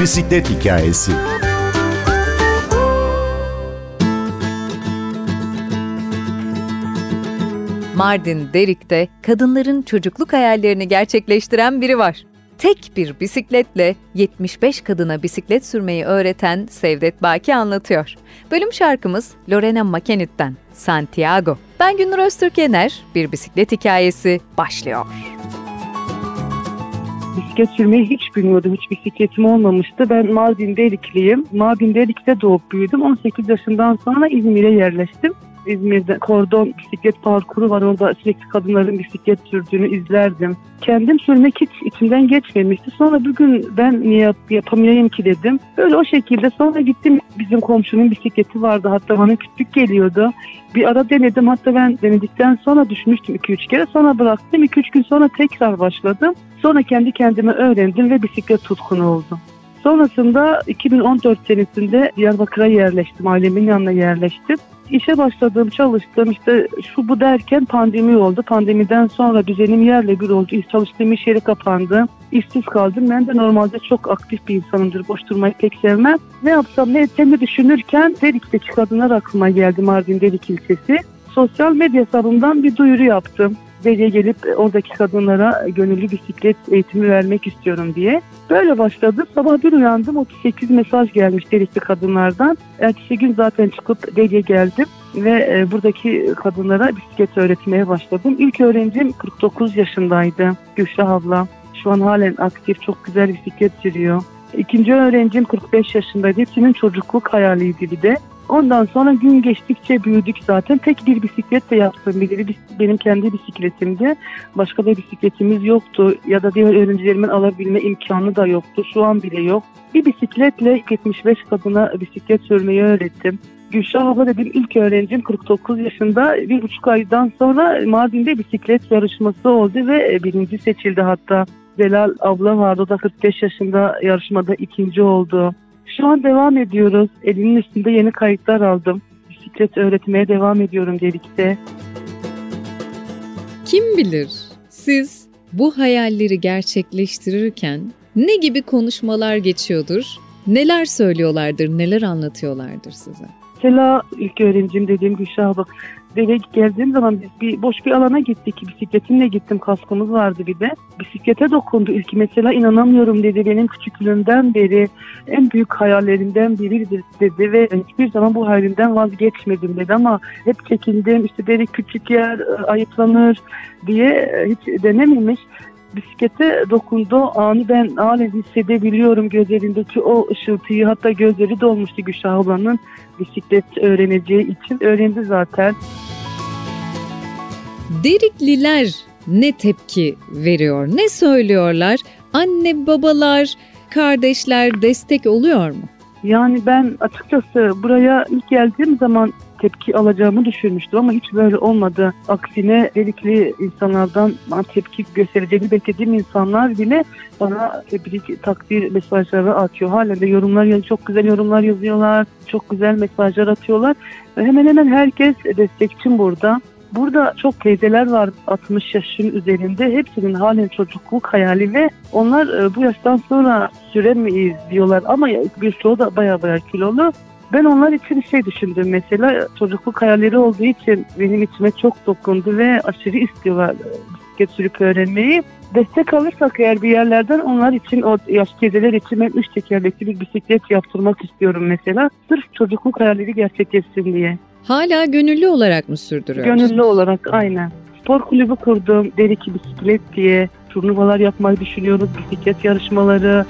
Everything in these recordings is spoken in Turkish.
Bisiklet hikayesi. Mardin Derik'te kadınların çocukluk hayallerini gerçekleştiren biri var. Tek bir bisikletle 75 kadına bisiklet sürmeyi öğreten Sevdet Baki anlatıyor. Bölüm şarkımız Lorena McKennett'ten Santiago. Ben Gündür Öztürk Yener, bir bisiklet hikayesi başlıyor. Bisiklet sürmeyi hiç bilmiyordum. Hiç bisikletim olmamıştı. Ben Mardin Delikliyim. Mardin Delik'te doğup büyüdüm. 18 yaşından sonra İzmir'e yerleştim. İzmir'de kordon bisiklet parkuru var. Orada sürekli kadınların bisiklet sürdüğünü izlerdim. Kendim sürmek hiç içimden geçmemişti. Sonra bugün ben niye yap, yapamayayım ki dedim. Böyle o şekilde sonra gittim. Bizim komşunun bisikleti vardı. Hatta bana küçük geliyordu. Bir ara denedim. Hatta ben denedikten sonra düşmüştüm 2-3 kere. Sonra bıraktım. 2-3 gün sonra tekrar başladım. Sonra kendi kendime öğrendim ve bisiklet tutkunu oldum. Sonrasında 2014 senesinde Diyarbakır'a yerleştim. Ailemin yanına yerleştim. İşe başladım, çalıştım. İşte şu bu derken pandemi oldu. Pandemiden sonra düzenim yerle bir oldu. Çalıştığım iş yeri kapandı. İşsiz kaldım. Ben de normalde çok aktif bir insanımdır. Boş durmayı pek sevmem. Ne yapsam ne etsem düşünürken Derik'teki kadınlar aklıma geldi Mardin Derik ilçesi. Sosyal medya hesabımdan bir duyuru yaptım. Veli'ye gelip oradaki kadınlara gönüllü bisiklet eğitimi vermek istiyorum diye. Böyle başladı. Sabah bir uyandım 38 mesaj gelmiş Delikli kadınlardan. Ertesi gün zaten çıkıp Veli'ye geldim ve e, buradaki kadınlara bisiklet öğretmeye başladım. İlk öğrencim 49 yaşındaydı Gülşah abla. Şu an halen aktif, çok güzel bisiklet sürüyor. İkinci öğrencim 45 yaşındaydı. Hepsinin çocukluk hayaliydi bir de. Ondan sonra gün geçtikçe büyüdük zaten. Tek bir bisiklet de yaptım. Biri benim kendi bisikletimdi. Başka bir bisikletimiz yoktu. Ya da diğer öğrencilerimin alabilme imkanı da yoktu. Şu an bile yok. Bir bisikletle 75 kadına bisiklet sürmeyi öğrettim. Gülşah abla dedim ilk öğrencim 49 yaşında bir buçuk aydan sonra Mardin'de bisiklet yarışması oldu ve birinci seçildi hatta. Zelal abla vardı o da 45 yaşında yarışmada ikinci oldu. Şu an devam ediyoruz. Elimin üstünde yeni kayıtlar aldım. Bisiklet öğretmeye devam ediyorum dedikte. Kim bilir siz bu hayalleri gerçekleştirirken ne gibi konuşmalar geçiyordur? Neler söylüyorlardır, neler anlatıyorlardır size? Mesela ilk öğrencim dediğim Gülşah bak eve geldiğim zaman biz bir boş bir alana gittik. Bisikletimle gittim. Kaskımız vardı bir de. Bisiklete dokundu. İlk mesela inanamıyorum dedi. Benim küçüklüğümden beri en büyük hayallerinden biridir dedi ve hiçbir zaman bu hayalimden vazgeçmedim dedi ama hep çekindim. İşte dedi küçük yer ayıplanır diye hiç denememiş bisiklete dokunduğu anı ben halen hissedebiliyorum gözlerindeki o ışıltıyı hatta gözleri dolmuştu Gülşah ablanın bisiklet öğreneceği için öğrendi zaten. Derikliler ne tepki veriyor? Ne söylüyorlar? Anne, babalar, kardeşler destek oluyor mu? Yani ben açıkçası buraya ilk geldiğim zaman tepki alacağımı düşünmüştüm ama hiç böyle olmadı. Aksine delikli insanlardan tepki göstereceğini beklediğim insanlar bile bana tebrik, takdir mesajları atıyor. Halen de yorumlar çok güzel yorumlar yazıyorlar. Çok güzel mesajlar atıyorlar. Hemen hemen herkes destekçim burada. Burada çok teyzeler var 60 yaşın üzerinde. Hepsinin halen çocukluk hayali ve onlar e, bu yaştan sonra süremeyiz diyorlar. Ama birçoğu da baya baya kilolu. Ben onlar için şey düşündüm mesela çocukluk hayalleri olduğu için benim içime çok dokundu ve aşırı istiyorlar bisiklet sürüp öğrenmeyi. Destek alırsak eğer bir yerlerden onlar için o yaş teyzeler için ben üç tekerlekli bir bisiklet yaptırmak istiyorum mesela. Sırf çocukluk hayalleri gerçekleşsin diye. Hala gönüllü olarak mı sürdürüyorsun? Gönüllü olarak aynen. Spor kulübü kurdum. Deriki bisiklet diye. Turnuvalar yapmayı düşünüyoruz. Bisiklet yarışmaları,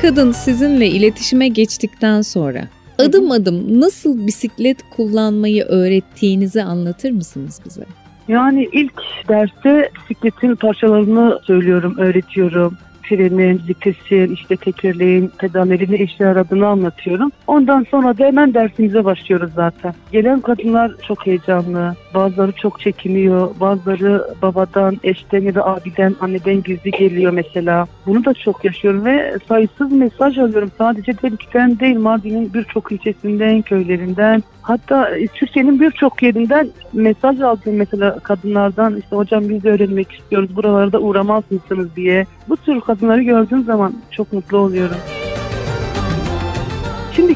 kadın sizinle iletişime geçtikten sonra adım adım nasıl bisiklet kullanmayı öğrettiğinizi anlatır mısınız bize? Yani ilk derste bisikletin parçalarını söylüyorum, öğretiyorum frenin, vitesin, işte tekerleğin, pedallerin ne işe yaradığını anlatıyorum. Ondan sonra da hemen dersimize başlıyoruz zaten. Gelen kadınlar çok heyecanlı, bazıları çok çekiniyor, bazıları babadan, eşten ya da abiden, anneden gizli geliyor mesela. Bunu da çok yaşıyorum ve sayısız mesaj alıyorum. Sadece Delik'ten değil, Mardin'in birçok ilçesinden, köylerinden, Hatta Türkiye'nin birçok yerinden mesaj aldım mesela kadınlardan işte hocam biz de öğrenmek istiyoruz buralarda uğramaz mısınız diye. Bu tür kadınları gördüğüm zaman çok mutlu oluyorum.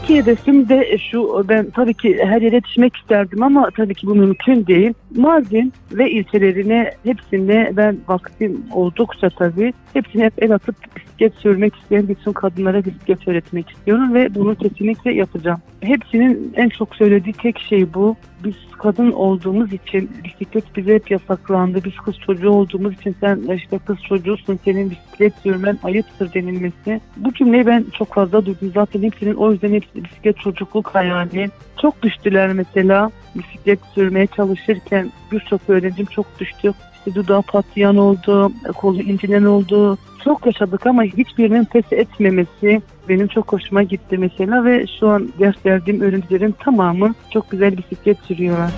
Şimdiki hedefim de şu, ben tabii ki her yere yetişmek isterdim ama tabii ki bu mümkün değil. Mardin ve ilçelerine hepsine ben vaktim oldukça tabii hepsine hep el atıp bisiklet sürmek isteyen bütün kadınlara bisiklet öğretmek istiyorum ve bunu kesinlikle yapacağım. Hepsinin en çok söylediği tek şey bu. Biz kadın olduğumuz için bisiklet bize hep yasaklandı. Biz kız çocuğu olduğumuz için sen işte kız çocuğusun senin bisiklet sürmen ayıptır denilmesi. Bu cümleyi ben çok fazla duydum. Zaten hepsinin o yüzden hepsi bisiklet çocukluk hayali. Çok düştüler mesela bisiklet sürmeye çalışırken birçok öğrencim çok düştü. İşte dudağı patlayan oldu, kolu incinen oldu. Çok yaşadık ama hiçbirinin pes etmemesi benim çok hoşuma gitti mesela ve şu an ders verdiğim öğrencilerin tamamı çok güzel bisiklet sürüyorlar.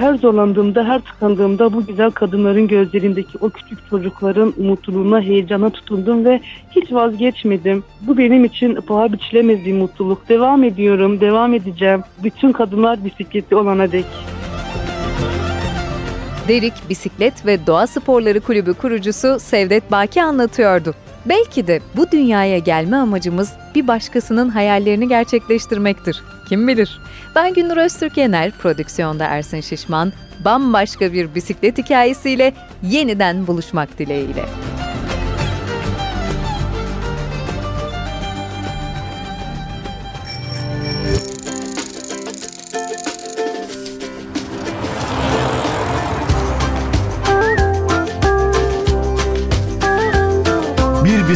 Her zorlandığımda, her tıkandığımda bu güzel kadınların gözlerindeki o küçük çocukların mutluluğuna, heyecana tutundum ve hiç vazgeçmedim. Bu benim için paha biçilemez bir mutluluk. Devam ediyorum, devam edeceğim. Bütün kadınlar bisikleti olana dek. Derik Bisiklet ve Doğa Sporları Kulübü kurucusu Sevdet Baki anlatıyordu. Belki de bu dünyaya gelme amacımız bir başkasının hayallerini gerçekleştirmektir. Kim bilir? Ben Gündür Öztürk Yener, prodüksiyonda Ersin Şişman, bambaşka bir bisiklet hikayesiyle yeniden buluşmak dileğiyle.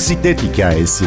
Bir bisiklet hikayesi.